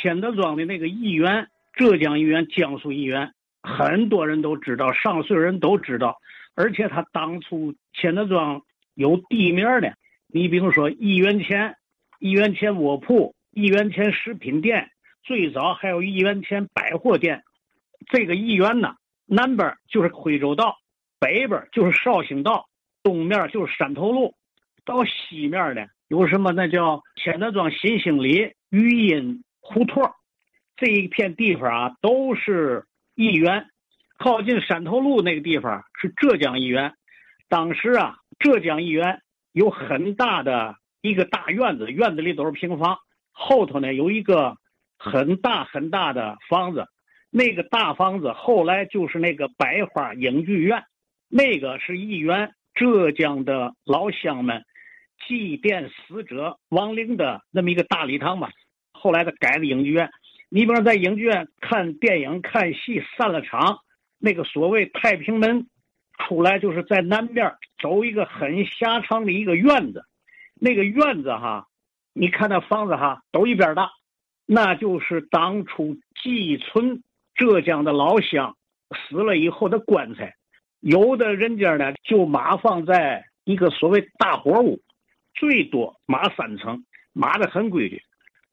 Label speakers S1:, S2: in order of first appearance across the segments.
S1: 千德庄的那个义园，浙江义园、江苏义园，很多人都知道，上岁人都知道。而且他当初千德庄有地名的，你比如说一元钱，一元钱卧铺、一元钱食品店，最早还有一元钱百货店。这个一元呢，南边就是徽州道，北边就是绍兴道，东面就是山头路，到西面呢有什么？那叫千德庄新兴里、余荫胡同，这一片地方啊都是义园。靠近山头路那个地方是浙江义园，当时啊，浙江义园有很大的一个大院子，院子里都是平房，后头呢有一个很大很大的房子，那个大房子后来就是那个百花影剧院，那个是义园浙江的老乡们祭奠死者亡灵的那么一个大礼堂吧，后来他改的影剧院，你比方在影剧院看电影、看戏，散了场。那个所谓太平门出来，就是在南边走一个很狭长的一个院子，那个院子哈，你看那房子哈都一边大，那就是当初寄存浙江的老乡死了以后的棺材，有的人家呢就码放在一个所谓大伙屋，最多码三层，码的很规矩，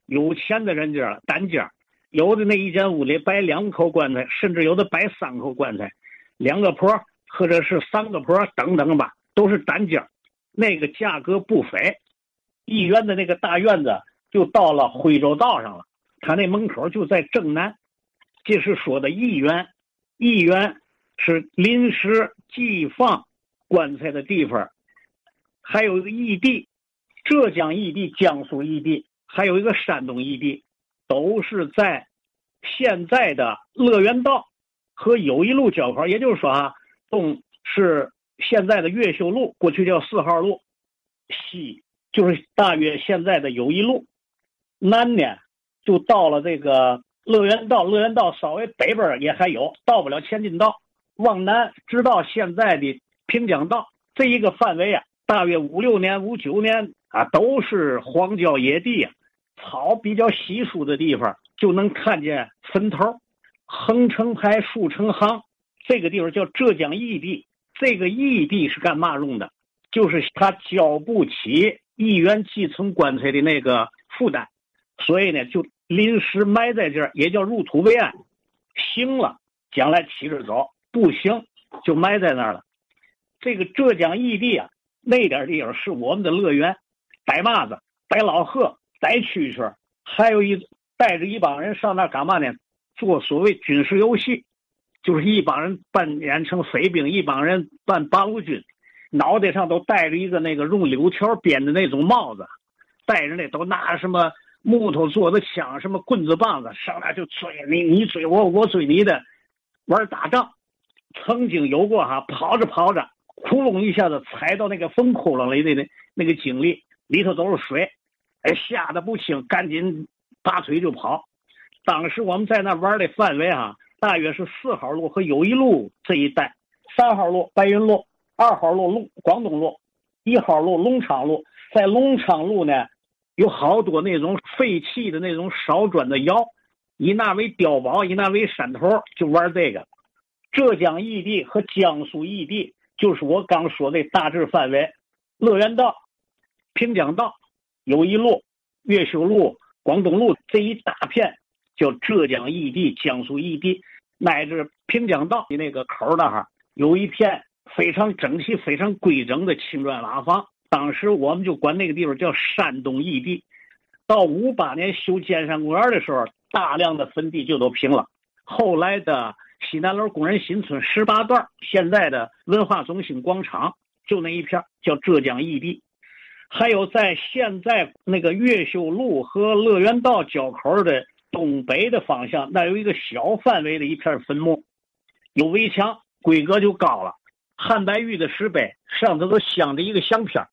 S1: 有钱的人家单间。有的那一间屋里摆两口棺材，甚至有的摆三口棺材，两个婆或者是三个婆等等吧，都是单间那个价格不菲。义园的那个大院子就到了徽州道上了，他那门口就在正南。这是说的义园，义园是临时寄放棺材的地方，还有一个义地，浙江义地、江苏义地，还有一个山东异地。都是在现在的乐园道和友谊路交口，也就是说啊，东是现在的越秀路，过去叫四号路；西就是大约现在的友谊路；南呢就到了这个乐园道，乐园道稍微北边也还有，到不了前进道。往南直到现在的平江道这一个范围啊，大约五六年、五九年啊，都是荒郊野地啊。草比较稀疏的地方，就能看见坟头，横成排，竖成行。这个地方叫浙江义地。这个义地是干嘛用的？就是他交不起义元继承棺材的那个负担，所以呢，就临时埋在这儿，也叫入土为安。行了，将来骑着走；不行，就埋在那儿了。这个浙江义地啊，那点地方是我们的乐园，摆马子，摆老贺。逮蛐蛐，还有一带着一帮人上那干嘛呢？做所谓军事游戏，就是一帮人扮演成匪兵，一帮人扮八路军，脑袋上都戴着一个那个用柳条编的那种帽子，戴着那都拿什么木头做的枪，什么棍子棒子，上那就追你，你追我，我追你的，玩打仗。曾经有过哈，跑着跑着，窟窿一下子踩到那个风窟窿里的那那个经历，里头都是水。哎，吓得不轻，赶紧拔腿就跑。当时我们在那玩的范围啊，大约是四号路和友谊路这一带，三号路白云路，二号路龙广东路，一号路隆昌路。在隆昌路呢，有好多那种废弃的那种烧砖的窑，以那为碉堡，以那为山头，就玩这个。浙江义地和江苏义地，就是我刚说的大致范围。乐园道、平江道。友谊路、越秀路、广东路这一大片叫浙江义地、江苏义地，乃至平江道的那个口那哈，有一片非常整齐、非常规整的青砖瓦房。当时我们就管那个地方叫山东义地。到五八年修尖山公园的时候，大量的坟地就都平了。后来的西南楼工人新村十八段，现在的文化中心广场，就那一片叫浙江义地。还有在现在那个越秀路和乐园道交口的东北的方向，那有一个小范围的一片坟墓，有围墙，规格就高了。汉白玉的石碑上头都镶着一个相片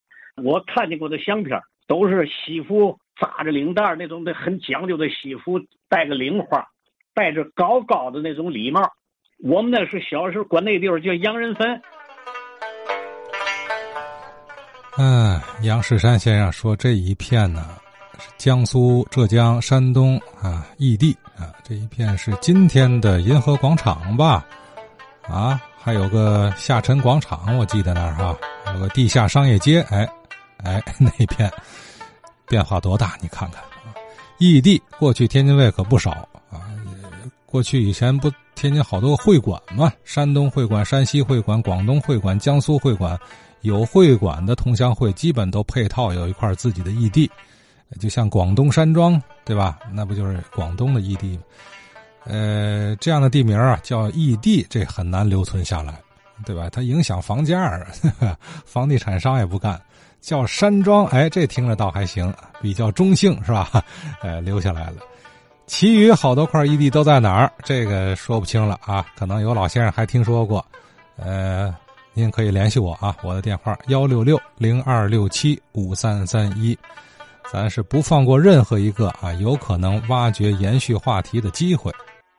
S1: 我看见过的相片都是西服扎着领带那种的很讲究的西服，戴个领花，戴着高高的那种礼帽。我们那是小时候管那地方叫洋人坟。
S2: 嗯，杨世山先生说这一片呢是，江苏、浙江、山东啊，异地啊，这一片是今天的银河广场吧？啊，还有个下沉广场，我记得那儿哈，有个地下商业街，哎，哎，那片变化多大？你看看啊，异地过去天津卫可不少啊，过去以前不天津好多会馆嘛，山东会馆、山西会馆、广东会馆、江苏会馆。有会馆的同乡会，基本都配套有一块自己的异地，就像广东山庄，对吧？那不就是广东的异地吗？呃，这样的地名啊，叫异地，这很难留存下来，对吧？它影响房价，房地产商也不干。叫山庄，哎，这听着倒还行，比较中性，是吧？呃，留下来了。其余好多块异地都在哪儿？这个说不清了啊。可能有老先生还听说过，呃。您可以联系我啊，我的电话幺六六零二六七五三三一，咱是不放过任何一个啊有可能挖掘延续话题的机会。